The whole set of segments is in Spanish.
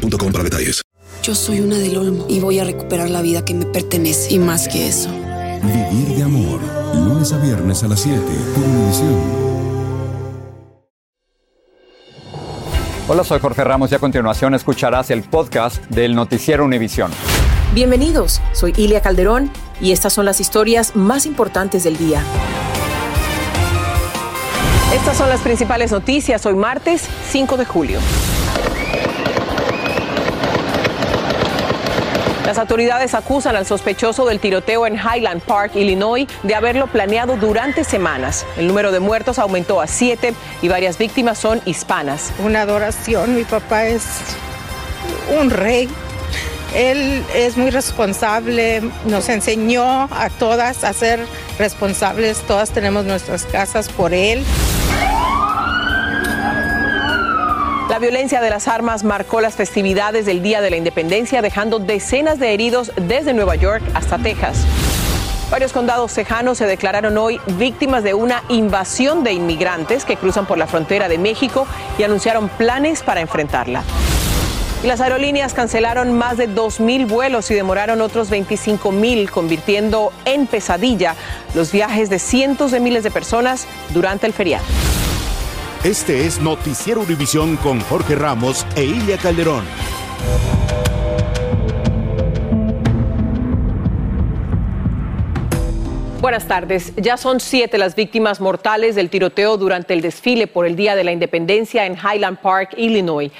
boostmobile.com para detalles. Yo soy una del Olmo y voy a recuperar la vida que me pertenece. Y más que eso. Vivir de amor. Lunes a viernes a las 7 por Univisión. Hola, soy Jorge Ramos y a continuación escucharás el podcast del Noticiero Univisión. Bienvenidos, soy Ilia Calderón y estas son las historias más importantes del día. Estas son las principales noticias hoy martes 5 de julio. Las autoridades acusan al sospechoso del tiroteo en Highland Park, Illinois, de haberlo planeado durante semanas. El número de muertos aumentó a siete y varias víctimas son hispanas. Una adoración, mi papá es un rey. Él es muy responsable, nos enseñó a todas a ser responsables, todas tenemos nuestras casas por él. La violencia de las armas marcó las festividades del Día de la Independencia, dejando decenas de heridos desde Nueva York hasta Texas. Varios condados tejanos se declararon hoy víctimas de una invasión de inmigrantes que cruzan por la frontera de México y anunciaron planes para enfrentarla. Las aerolíneas cancelaron más de 2.000 vuelos y demoraron otros 25.000, convirtiendo en pesadilla los viajes de cientos de miles de personas durante el feriado. Este es Noticiero Univisión con Jorge Ramos e Ilia Calderón. Buenas tardes. Ya son siete las víctimas mortales del tiroteo durante el desfile por el Día de la Independencia en Highland Park, Illinois.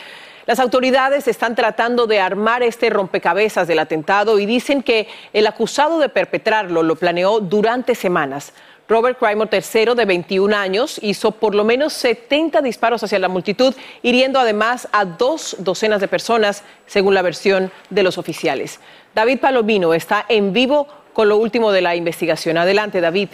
Las autoridades están tratando de armar este rompecabezas del atentado y dicen que el acusado de perpetrarlo lo planeó durante semanas. Robert Crymore III, de 21 años, hizo por lo menos 70 disparos hacia la multitud, hiriendo además a dos docenas de personas, según la versión de los oficiales. David Palomino está en vivo con lo último de la investigación. Adelante, David.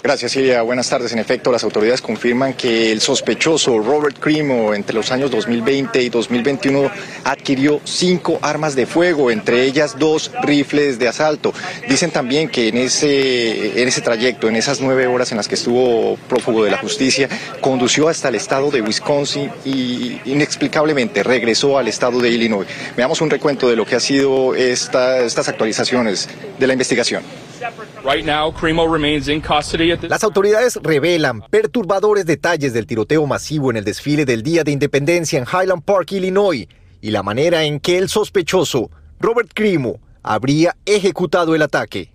Gracias, Silvia. Buenas tardes. En efecto, las autoridades confirman que el sospechoso Robert Crimo entre los años 2020 y 2021 adquirió cinco armas de fuego, entre ellas dos rifles de asalto. Dicen también que en ese, en ese trayecto, en esas nueve horas en las que estuvo prófugo de la justicia, condució hasta el estado de Wisconsin y inexplicablemente regresó al estado de Illinois. Veamos un recuento de lo que ha sido esta, estas actualizaciones de la investigación. Las autoridades revelan perturbadores detalles del tiroteo masivo en el desfile del Día de Independencia en Highland Park, Illinois, y la manera en que el sospechoso, Robert Crimo, habría ejecutado el ataque.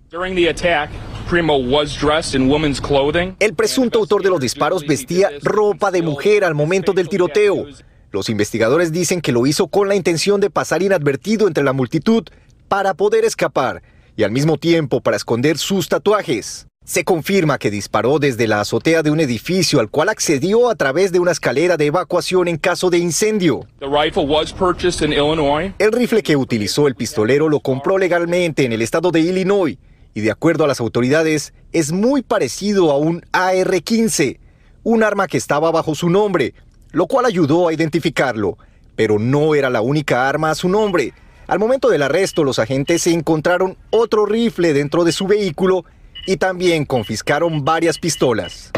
El presunto autor de los disparos vestía ropa de mujer al momento del tiroteo. Los investigadores dicen que lo hizo con la intención de pasar inadvertido entre la multitud para poder escapar y al mismo tiempo para esconder sus tatuajes. Se confirma que disparó desde la azotea de un edificio al cual accedió a través de una escalera de evacuación en caso de incendio. El rifle que utilizó el pistolero lo compró legalmente en el estado de Illinois y de acuerdo a las autoridades es muy parecido a un AR-15, un arma que estaba bajo su nombre, lo cual ayudó a identificarlo, pero no era la única arma a su nombre. Al momento del arresto, los agentes se encontraron otro rifle dentro de su vehículo y también confiscaron varias pistolas.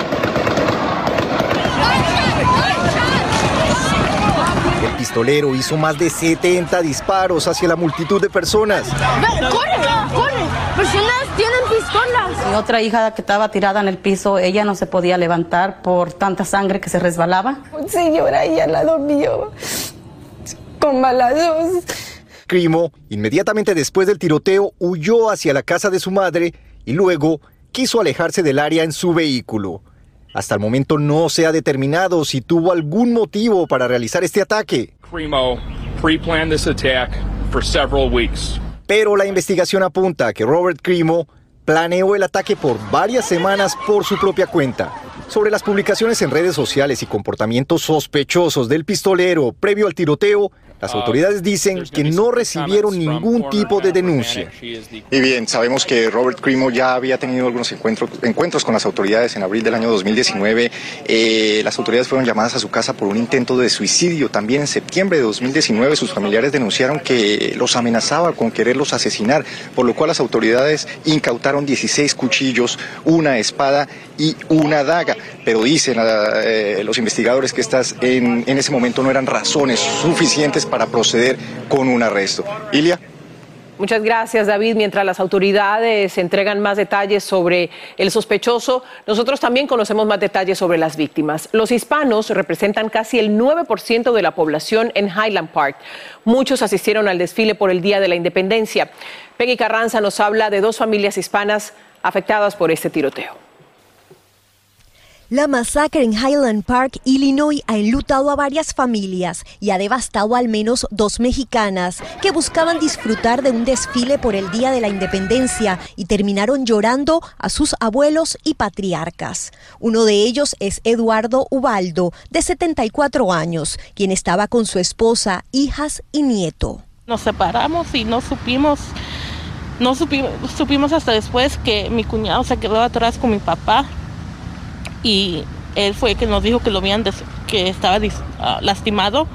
El pistolero hizo más de 70 disparos hacia la multitud de personas. ¡Corre! ¡Corre! ¡Personas tienen pistolas! Mi otra hija que estaba tirada en el piso, ella no se podía levantar por tanta sangre que se resbalaba. Señora, ella la dormió con balazos. Crimo, inmediatamente después del tiroteo, huyó hacia la casa de su madre y luego quiso alejarse del área en su vehículo. Hasta el momento no se ha determinado si tuvo algún motivo para realizar este ataque. Pero la investigación apunta a que Robert Crimo planeó el ataque por varias semanas por su propia cuenta. Sobre las publicaciones en redes sociales y comportamientos sospechosos del pistolero previo al tiroteo, las Ah, autoridades dicen que no recibieron ningún tipo de denuncia. Y bien, sabemos que Robert Crimo ya había tenido algunos encuentros, encuentros con las autoridades en abril del año 2019. Eh, las autoridades fueron llamadas a su casa por un intento de suicidio. También en septiembre de 2019 sus familiares denunciaron que los amenazaba con quererlos asesinar, por lo cual las autoridades incautaron 16 cuchillos, una espada y una daga. Pero dicen ah, eh, los investigadores que estas en, en ese momento no eran razones suficientes para proceder con un arresto. Ilia. Muchas gracias, David. Mientras las autoridades entregan más detalles sobre el sospechoso, nosotros también conocemos más detalles sobre las víctimas. Los hispanos representan casi el 9% de la población en Highland Park. Muchos asistieron al desfile por el Día de la Independencia. Peggy Carranza nos habla de dos familias hispanas afectadas por este tiroteo. La masacre en Highland Park, Illinois, ha enlutado a varias familias y ha devastado al menos dos mexicanas que buscaban disfrutar de un desfile por el Día de la Independencia y terminaron llorando a sus abuelos y patriarcas. Uno de ellos es Eduardo Ubaldo, de 74 años, quien estaba con su esposa, hijas y nieto. Nos separamos y no supimos, no supimos, supimos hasta después que mi cuñado se quedó atrás con mi papá y él fue el que nos dijo que lo habían des- que estaba dis- ah, lastimado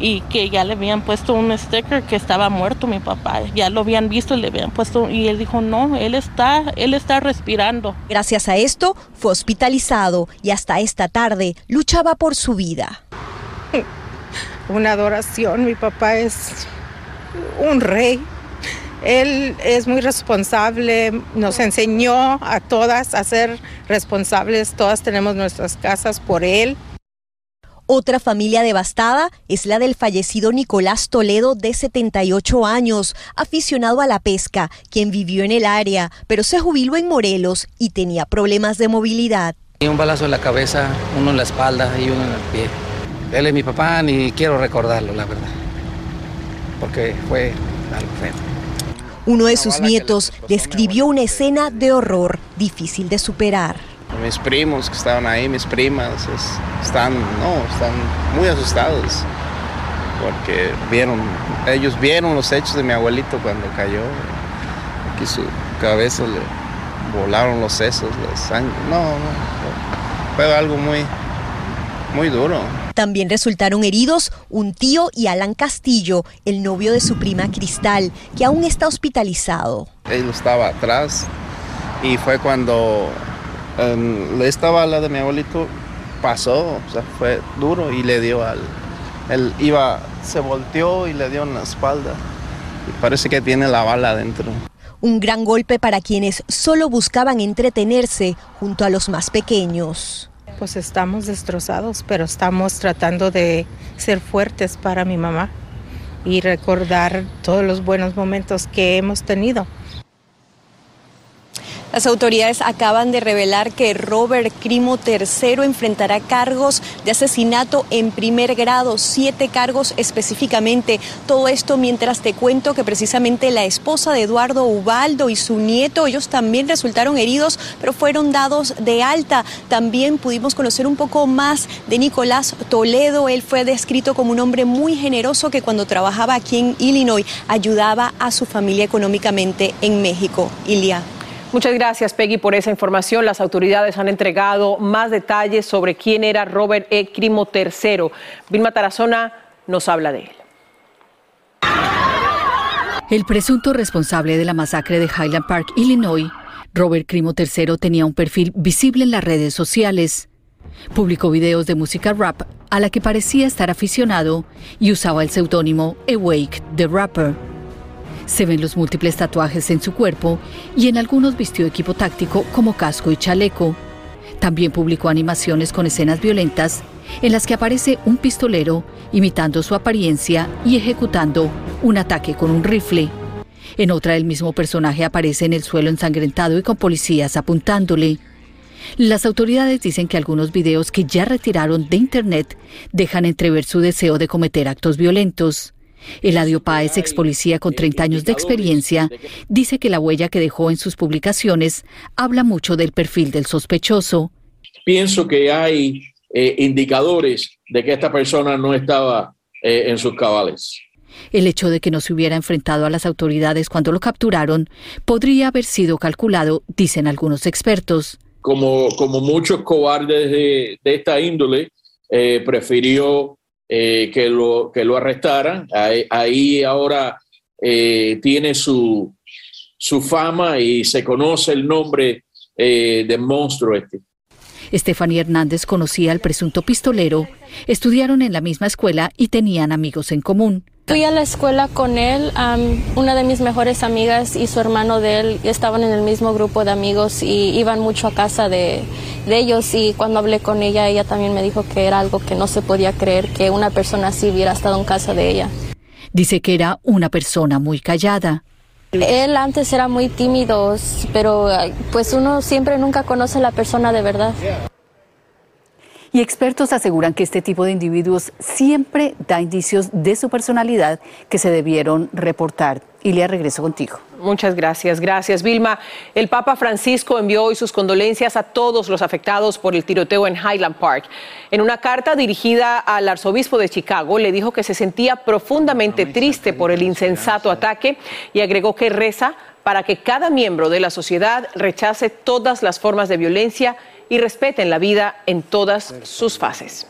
y que ya le habían puesto un sticker que estaba muerto mi papá. Ya lo habían visto y le habían puesto y él dijo, "No, él está, él está respirando." Gracias a esto, fue hospitalizado y hasta esta tarde luchaba por su vida. Una adoración, mi papá es un rey. Él es muy responsable, nos enseñó a todas a ser responsables, todas tenemos nuestras casas por él. Otra familia devastada es la del fallecido Nicolás Toledo, de 78 años, aficionado a la pesca, quien vivió en el área, pero se jubiló en Morelos y tenía problemas de movilidad. Y un balazo en la cabeza, uno en la espalda y uno en el pie. Él es mi papá, ni quiero recordarlo, la verdad. Porque fue algo feo. Uno de sus nietos describió una escena de horror difícil de superar. Mis primos que estaban ahí, mis primas, es- están, no, están muy asustados porque vieron, ellos vieron los hechos de mi abuelito cuando cayó. Aquí su cabeza le volaron los sesos, la sangre. No, no, fue algo muy, muy duro. También resultaron heridos un tío y Alan Castillo, el novio de su prima Cristal, que aún está hospitalizado. Él estaba atrás y fue cuando em, esta bala de mi abuelito pasó, o sea, fue duro y le dio al... Él iba, se volteó y le dio en la espalda. Y parece que tiene la bala adentro. Un gran golpe para quienes solo buscaban entretenerse junto a los más pequeños. Pues estamos destrozados, pero estamos tratando de ser fuertes para mi mamá y recordar todos los buenos momentos que hemos tenido. Las autoridades acaban de revelar que Robert Crimo III enfrentará cargos de asesinato en primer grado, siete cargos específicamente. Todo esto mientras te cuento que precisamente la esposa de Eduardo Ubaldo y su nieto, ellos también resultaron heridos, pero fueron dados de alta. También pudimos conocer un poco más de Nicolás Toledo. Él fue descrito como un hombre muy generoso que cuando trabajaba aquí en Illinois ayudaba a su familia económicamente en México. Ilia. Muchas gracias, Peggy, por esa información. Las autoridades han entregado más detalles sobre quién era Robert E. Crimo III. Vilma Tarazona nos habla de él. El presunto responsable de la masacre de Highland Park, Illinois, Robert Crimo III, tenía un perfil visible en las redes sociales. Publicó videos de música rap a la que parecía estar aficionado y usaba el seudónimo Awake the Rapper. Se ven los múltiples tatuajes en su cuerpo y en algunos vistió equipo táctico como casco y chaleco. También publicó animaciones con escenas violentas en las que aparece un pistolero imitando su apariencia y ejecutando un ataque con un rifle. En otra el mismo personaje aparece en el suelo ensangrentado y con policías apuntándole. Las autoridades dicen que algunos videos que ya retiraron de Internet dejan entrever su deseo de cometer actos violentos. Eladio Páez, ex policía con 30 años de experiencia, dice que la huella que dejó en sus publicaciones habla mucho del perfil del sospechoso. Pienso que hay eh, indicadores de que esta persona no estaba eh, en sus cabales. El hecho de que no se hubiera enfrentado a las autoridades cuando lo capturaron podría haber sido calculado, dicen algunos expertos. Como, como muchos cobardes de, esta índole, eh, prefirió eh, que, lo, que lo arrestaran. Ahí, ahora eh, tiene su, su fama y se conoce el nombre del monstruo este. Estefanía Hernández conocía al presunto pistolero, estudiaron en la misma escuela y tenían amigos en común. Fui a la escuela con él, una de mis mejores amigas y su hermano de él estaban en el mismo grupo de amigos y iban mucho a casa de, de, ellos y cuando hablé con ella, ella también me dijo que era algo que no se podía creer que una persona así hubiera estado en casa de ella. Dice que era una persona muy callada. Él antes era muy tímido, pero pues uno siempre nunca conoce a la persona de verdad. Y expertos aseguran que este tipo de individuos siempre da indicios de su personalidad que se debieron reportar. Ilia, regreso contigo. Muchas gracias, gracias Vilma. El Papa Francisco envió hoy sus condolencias a todos los afectados por el tiroteo en Highland Park. En una carta dirigida al arzobispo de Chicago, le dijo que se sentía profundamente triste por el insensato ataque y agregó que reza para que cada miembro de la sociedad rechace todas las formas de violencia y respeten la vida en todas sus fases.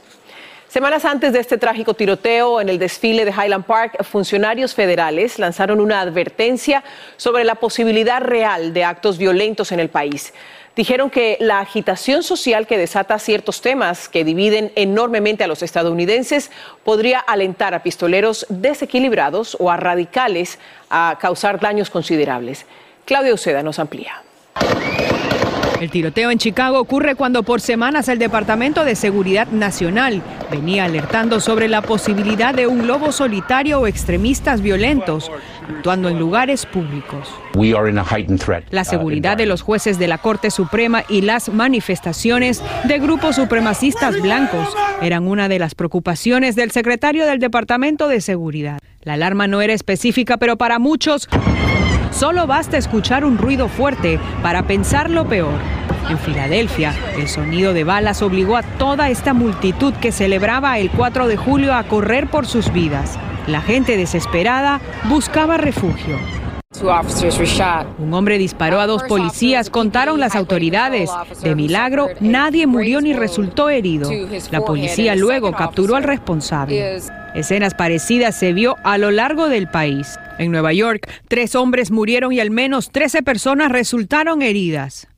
Semanas antes de este trágico tiroteo en el desfile de Highland Park, funcionarios federales lanzaron una advertencia sobre la posibilidad real de actos violentos en el país. Dijeron que la agitación social que desata ciertos temas que dividen enormemente a los estadounidenses podría alentar a pistoleros desequilibrados o a radicales a causar daños considerables. Claudia Uceda nos amplía. El tiroteo en Chicago ocurre cuando por semanas el Departamento de Seguridad Nacional venía alertando sobre la posibilidad de un lobo solitario o extremistas violentos actuando en lugares públicos. La seguridad de los jueces de la Corte Suprema y las manifestaciones de grupos supremacistas blancos eran una de las preocupaciones del secretario del Departamento de Seguridad. La alarma no era específica, pero para muchos Solo basta escuchar un ruido fuerte para pensar lo peor. En Filadelfia, el sonido de balas obligó a toda esta multitud que celebraba el 4 de julio a correr por sus vidas. La gente desesperada buscaba refugio. Un hombre disparó a dos policías, contaron las autoridades. De milagro, nadie murió ni resultó herido. La policía luego capturó al responsable. Escenas parecidas se vio a lo largo del país. En Nueva York, tres hombres murieron y al menos 13 personas resultaron heridas.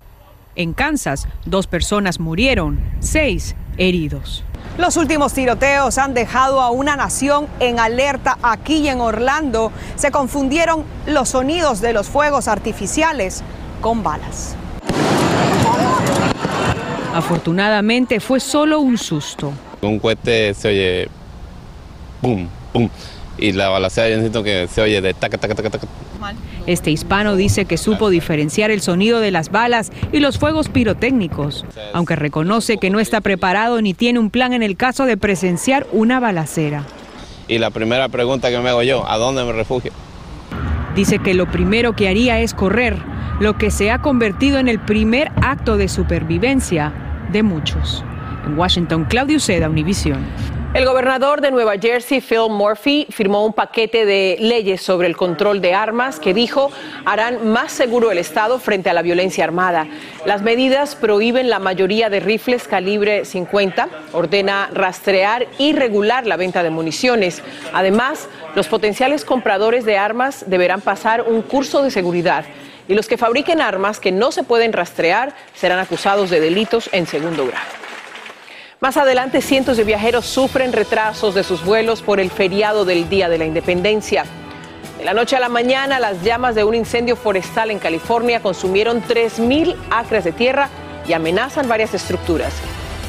En Kansas, dos personas murieron, seis heridos. Los últimos tiroteos han dejado a una nación en alerta aquí y en Orlando. Se confundieron los sonidos de los fuegos artificiales con balas. Afortunadamente fue solo un susto. Un cohete se oye pum, pum y la balacera yo siento que se oye de taca, taca, taca, taca. Este hispano dice que supo diferenciar el sonido de las balas y los fuegos pirotécnicos, aunque reconoce que no está preparado ni tiene un plan en el caso de presenciar una balacera. Y la primera pregunta que me hago yo, ¿a dónde me refugio? Dice que lo primero que haría es correr, lo que se ha convertido en el primer acto de supervivencia de muchos. En Washington, Claudio Seda, Univisión. El gobernador de Nueva Jersey, Phil Murphy, firmó un paquete de leyes sobre el control de armas que dijo harán más seguro el Estado frente a la violencia armada. Las medidas prohíben la mayoría de rifles calibre 50, ordena rastrear y regular la venta de municiones. Además, los potenciales compradores de armas deberán pasar un curso de seguridad y los que fabriquen armas que no se pueden rastrear serán acusados de delitos en segundo grado. Más adelante, cientos de viajeros sufren retrasos de sus vuelos por el feriado del Día de la Independencia. De la noche a la mañana, las llamas de un incendio forestal en California consumieron 3.000 acres de tierra y amenazan varias estructuras.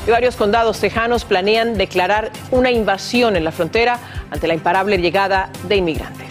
Y varios condados tejanos planean declarar una invasión en la frontera ante la imparable llegada de inmigrantes.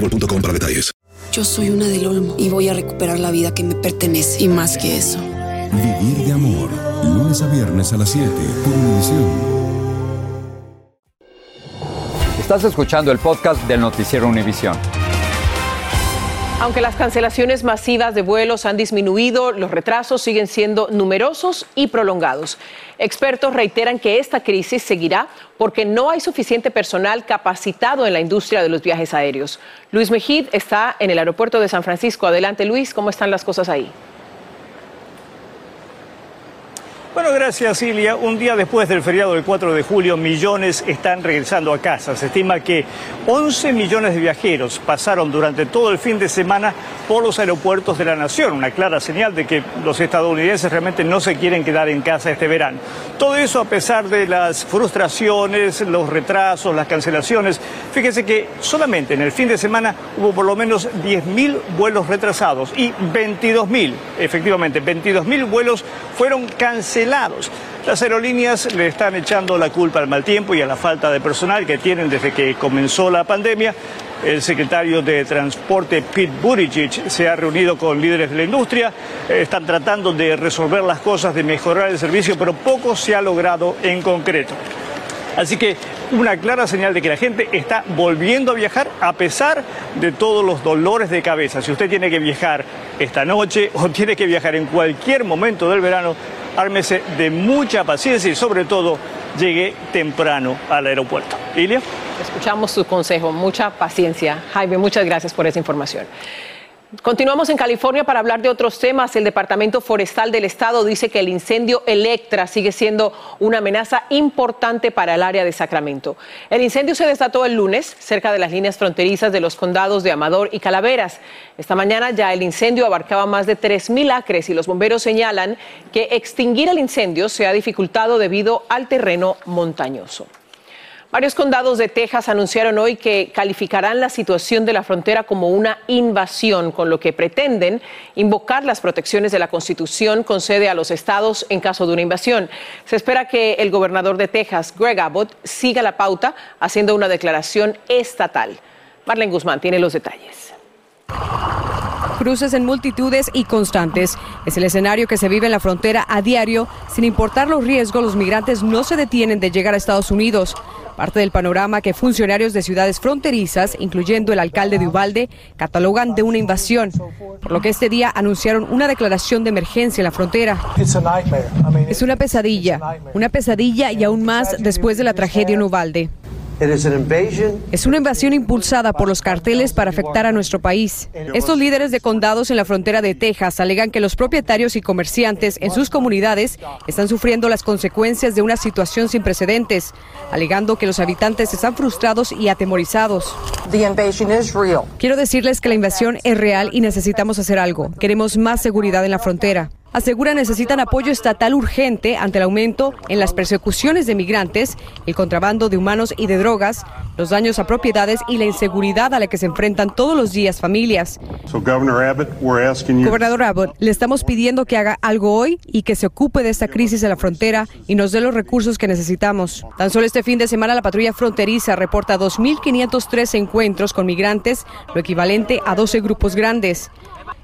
boostmobile.com para detalles. Yo soy una del Olmo y voy a recuperar la vida que me pertenece. Y más que eso. Vivir de amor. Lunes a viernes a las 7 por Univisión. Estás escuchando el podcast del noticiero Univisión. Aunque las cancelaciones masivas de vuelos han disminuido, los retrasos siguen siendo numerosos y prolongados. Expertos reiteran que esta crisis seguirá porque no hay suficiente personal capacitado en la industria de los viajes aéreos. Luis Mejid está en el aeropuerto de San Francisco. Adelante, Luis, ¿cómo están las cosas ahí? Bueno, gracias Silvia. Un día después del feriado del 4 de julio, millones están regresando a casa. Se estima que 11 millones de viajeros pasaron durante todo el fin de semana por los aeropuertos de la nación. Una clara señal de que los estadounidenses realmente no se quieren quedar en casa este verano. Todo eso a pesar de las frustraciones, los retrasos, las cancelaciones. Fíjese que solamente en el fin de semana hubo por lo menos 10.000 vuelos retrasados y 22.000, efectivamente, 22.000 vuelos fueron cancelados las aerolíneas le están echando la culpa al mal tiempo y a la falta de personal que tienen desde que comenzó la pandemia. El secretario de Transporte Pete Buttigieg se ha reunido con líderes de la industria, están tratando de resolver las cosas, de mejorar el servicio, pero poco se ha logrado en concreto. Así que una clara señal de que la gente está volviendo a viajar a pesar de todos los dolores de cabeza. Si usted tiene que viajar esta noche o tiene que viajar en cualquier momento del verano, ármese de mucha paciencia y sobre todo llegue temprano al aeropuerto. Ilia. Escuchamos su consejo, mucha paciencia. Jaime, muchas gracias por esa información. Continuamos en California para hablar de otros temas. El Departamento Forestal del Estado dice que el incendio Electra sigue siendo una amenaza importante para el área de Sacramento. El incendio se desató el lunes cerca de las líneas fronterizas de los condados de Amador y Calaveras. Esta mañana ya el incendio abarcaba más de 3.000 acres y los bomberos señalan que extinguir el incendio se ha dificultado debido al terreno montañoso. Varios condados de Texas anunciaron hoy que calificarán la situación de la frontera como una invasión, con lo que pretenden invocar las protecciones de la Constitución concede a los estados en caso de una invasión. Se espera que el gobernador de Texas, Greg Abbott, siga la pauta haciendo una declaración estatal. Marlene Guzmán tiene los detalles. Cruces en multitudes y constantes. Es el escenario que se vive en la frontera a diario. Sin importar los riesgos, los migrantes no se detienen de llegar a Estados Unidos. Parte del panorama que funcionarios de ciudades fronterizas, incluyendo el alcalde de Ubalde, catalogan de una invasión, por lo que este día anunciaron una declaración de emergencia en la frontera. Es una pesadilla, una pesadilla y aún más después de la tragedia en Ubalde. Es una invasión impulsada por los carteles para afectar a nuestro país. Estos líderes de condados en la frontera de Texas alegan que los propietarios y comerciantes en sus comunidades están sufriendo las consecuencias de una situación sin precedentes, alegando que los habitantes están frustrados y atemorizados. Quiero decirles que la invasión es real y necesitamos hacer algo. Queremos más seguridad en la frontera asegura necesitan apoyo estatal urgente ante el aumento en las persecuciones de migrantes, el contrabando de humanos y de drogas, los daños a propiedades y la inseguridad a la que se enfrentan todos los días familias. Gobernador Abbott, le estamos pidiendo que haga algo hoy y que se ocupe de esta crisis en la frontera y nos dé los recursos que necesitamos. Tan solo este fin de semana la patrulla fronteriza reporta 2.503 encuentros con migrantes, lo equivalente a 12 grupos grandes.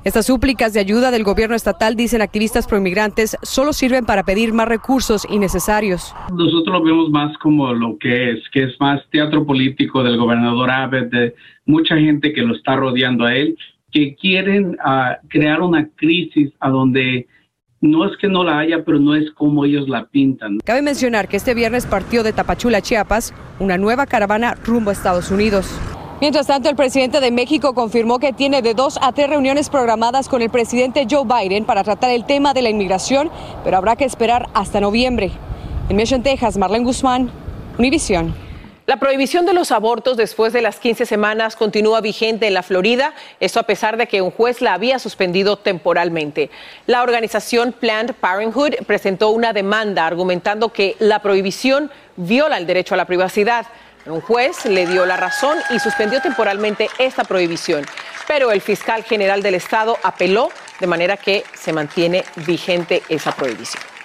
Estas súplicas de ayuda del gobierno estatal, dicen activistas proinmigrantes, solo sirven para pedir más recursos innecesarios. Nosotros lo vemos más como lo que es, que es más teatro político del gobernador Abbott, de mucha gente que lo está rodeando a él, que quieren ah, crear una crisis a donde no es que no la haya, pero no es como ellos la pintan. Cabe mencionar que este viernes partió de Tapachula, Chiapas, una nueva caravana rumbo a Estados Unidos. Mientras tanto, el presidente de México confirmó que tiene de dos a tres reuniones programadas con el presidente Joe Biden para tratar el tema de la inmigración, pero habrá que esperar hasta noviembre. En Mission, Texas, Marlene Guzmán, Univisión. La prohibición de los abortos después de las 15 semanas continúa vigente en la Florida, esto a pesar de que un juez la había suspendido temporalmente. La organización Planned Parenthood presentó una demanda argumentando que la prohibición viola el derecho a la privacidad. Un juez le dio la razón y suspendió temporalmente esta prohibición, pero el fiscal general del estado apeló de manera que se mantiene vigente esa prohibición.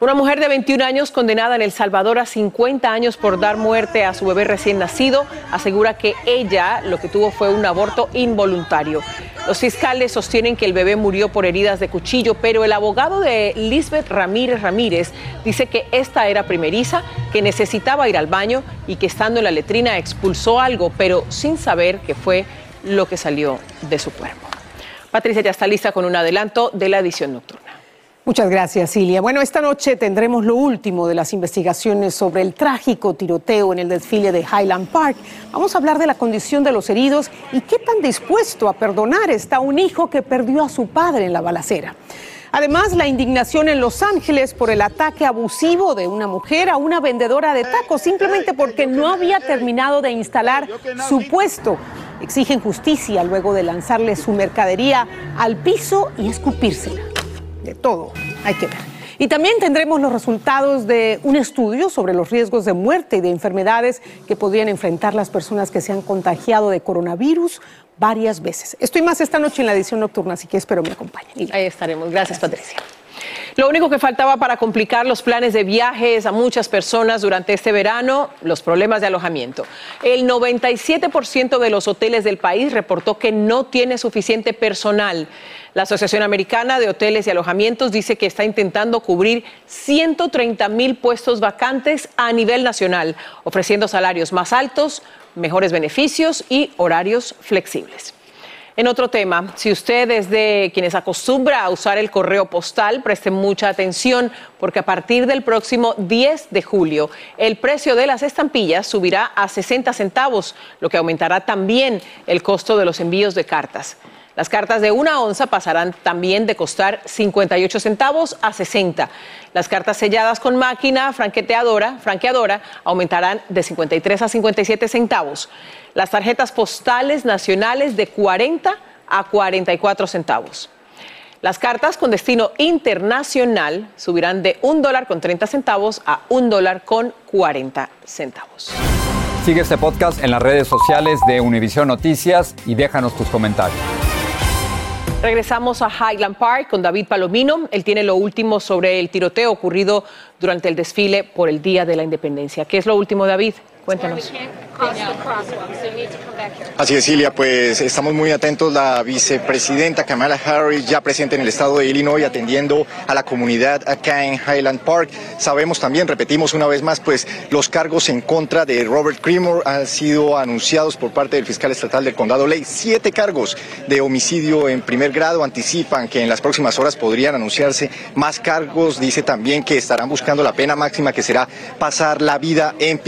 Una mujer de 21 años condenada en El Salvador a 50 años por dar muerte a su bebé recién nacido asegura que ella lo que tuvo fue un aborto involuntario. Los fiscales sostienen que el bebé murió por heridas de cuchillo, pero el abogado de Lisbeth Ramírez Ramírez dice que esta era primeriza, que necesitaba ir al baño y que estando en la letrina expulsó algo, pero sin saber qué fue lo que salió de su cuerpo. Patricia ya está lista con un adelanto de la edición nocturna. Muchas gracias, Silvia. Bueno, esta noche tendremos lo último de las investigaciones sobre el trágico tiroteo en el desfile de Highland Park. Vamos a hablar de la condición de los heridos y qué tan dispuesto a perdonar está un hijo que perdió a su padre en la balacera. Además, la indignación en Los Ángeles por el ataque abusivo de una mujer a una vendedora de tacos simplemente porque no había terminado de instalar su puesto. Exigen justicia luego de lanzarle su mercadería al piso y escupírsela de todo hay que ver. Y también tendremos los resultados de un estudio sobre los riesgos de muerte y de enfermedades que podrían enfrentar las personas que se han contagiado de coronavirus varias veces. Estoy más esta noche en la edición nocturna, así que espero me acompañen. Ahí estaremos. Gracias, Patricia. Lo único que faltaba para complicar los planes de viajes a muchas personas durante este verano, los problemas de alojamiento. El 97% de los hoteles del país reportó que no tiene suficiente personal. La Asociación Americana de Hoteles y Alojamientos dice que está intentando cubrir 130 mil puestos vacantes a nivel nacional, ofreciendo salarios más altos, mejores beneficios y horarios flexibles. En otro tema, si usted es de quienes acostumbra a usar el correo postal, preste mucha atención porque a partir del próximo 10 de julio el precio de las estampillas subirá a 60 centavos, lo que aumentará también el costo de los envíos de cartas. Las cartas de una onza pasarán también de costar 58 centavos a 60. Las cartas selladas con máquina franqueadora, franqueadora aumentarán de 53 a 57 centavos. Las tarjetas postales nacionales de 40 a 44 centavos. Las cartas con destino internacional subirán de un dólar con 30 centavos a un dólar con 40 centavos. Sigue este podcast en las redes sociales de Univision Noticias y déjanos tus comentarios. Regresamos a Highland Park con David Palomino. Él tiene lo último sobre el tiroteo ocurrido durante el desfile por el Día de la Independencia. ¿Qué es lo último, David? Cuéntanos. Así es, Silvia, pues estamos muy atentos. La vicepresidenta Kamala Harris ya presente en el estado de Illinois atendiendo a la comunidad acá en Highland Park. Sabemos también, repetimos una vez más, pues los cargos en contra de Robert Creamer han sido anunciados por parte del fiscal estatal del condado Ley. Siete cargos de homicidio en primer grado anticipan que en las próximas horas podrían anunciarse más cargos. Dice también que estarán buscando la pena máxima que será pasar la vida en,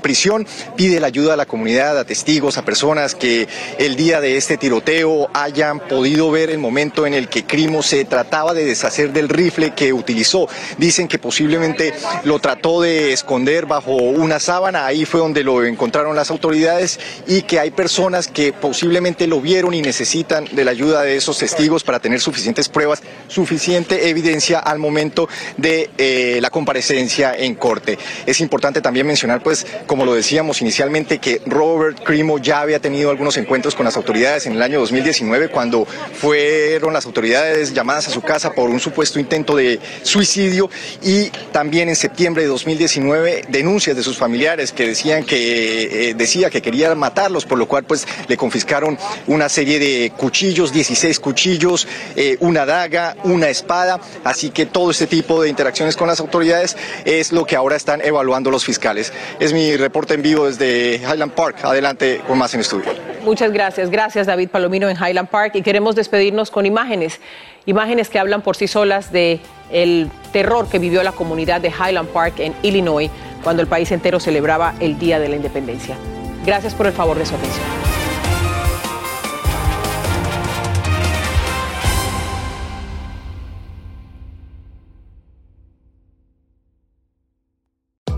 prisión pide la ayuda a la comunidad, a testigos, a personas que el día de este tiroteo hayan podido ver el momento en el que Crimo se trataba de deshacer del rifle que utilizó. Dicen que posiblemente lo trató de esconder bajo una sábana, ahí fue donde lo encontraron las autoridades y que hay personas que posiblemente lo vieron y necesitan de la ayuda de esos testigos para tener suficientes pruebas, suficiente evidencia al momento de eh, la comparecencia en corte. Es importante también mencionar, pues, como lo decíamos inicialmente que Robert Crimo ya había tenido algunos encuentros con las autoridades en el año 2019 cuando fueron las autoridades llamadas a su casa por un supuesto intento de suicidio y también en septiembre de 2019 denuncias de sus familiares que decían que eh, decía que quería matarlos, por lo cual pues le confiscaron una serie de cuchillos, 16 cuchillos, eh, una daga, una espada, así que todo este tipo de interacciones con las autoridades es lo que ahora están evaluando los fiscales. Es mi reporte en vivo desde Highland Park. Adelante con más en estudio. Muchas gracias. Gracias David Palomino en Highland Park y queremos despedirnos con imágenes, imágenes que hablan por sí solas de el terror que vivió la comunidad de Highland Park en Illinois cuando el país entero celebraba el Día de la Independencia. Gracias por el favor de su atención.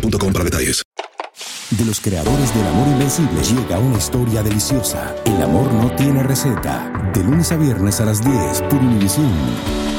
para detalles. De los creadores del amor invencible llega una historia deliciosa. El amor no tiene receta. De lunes a viernes a las 10 por Univisión.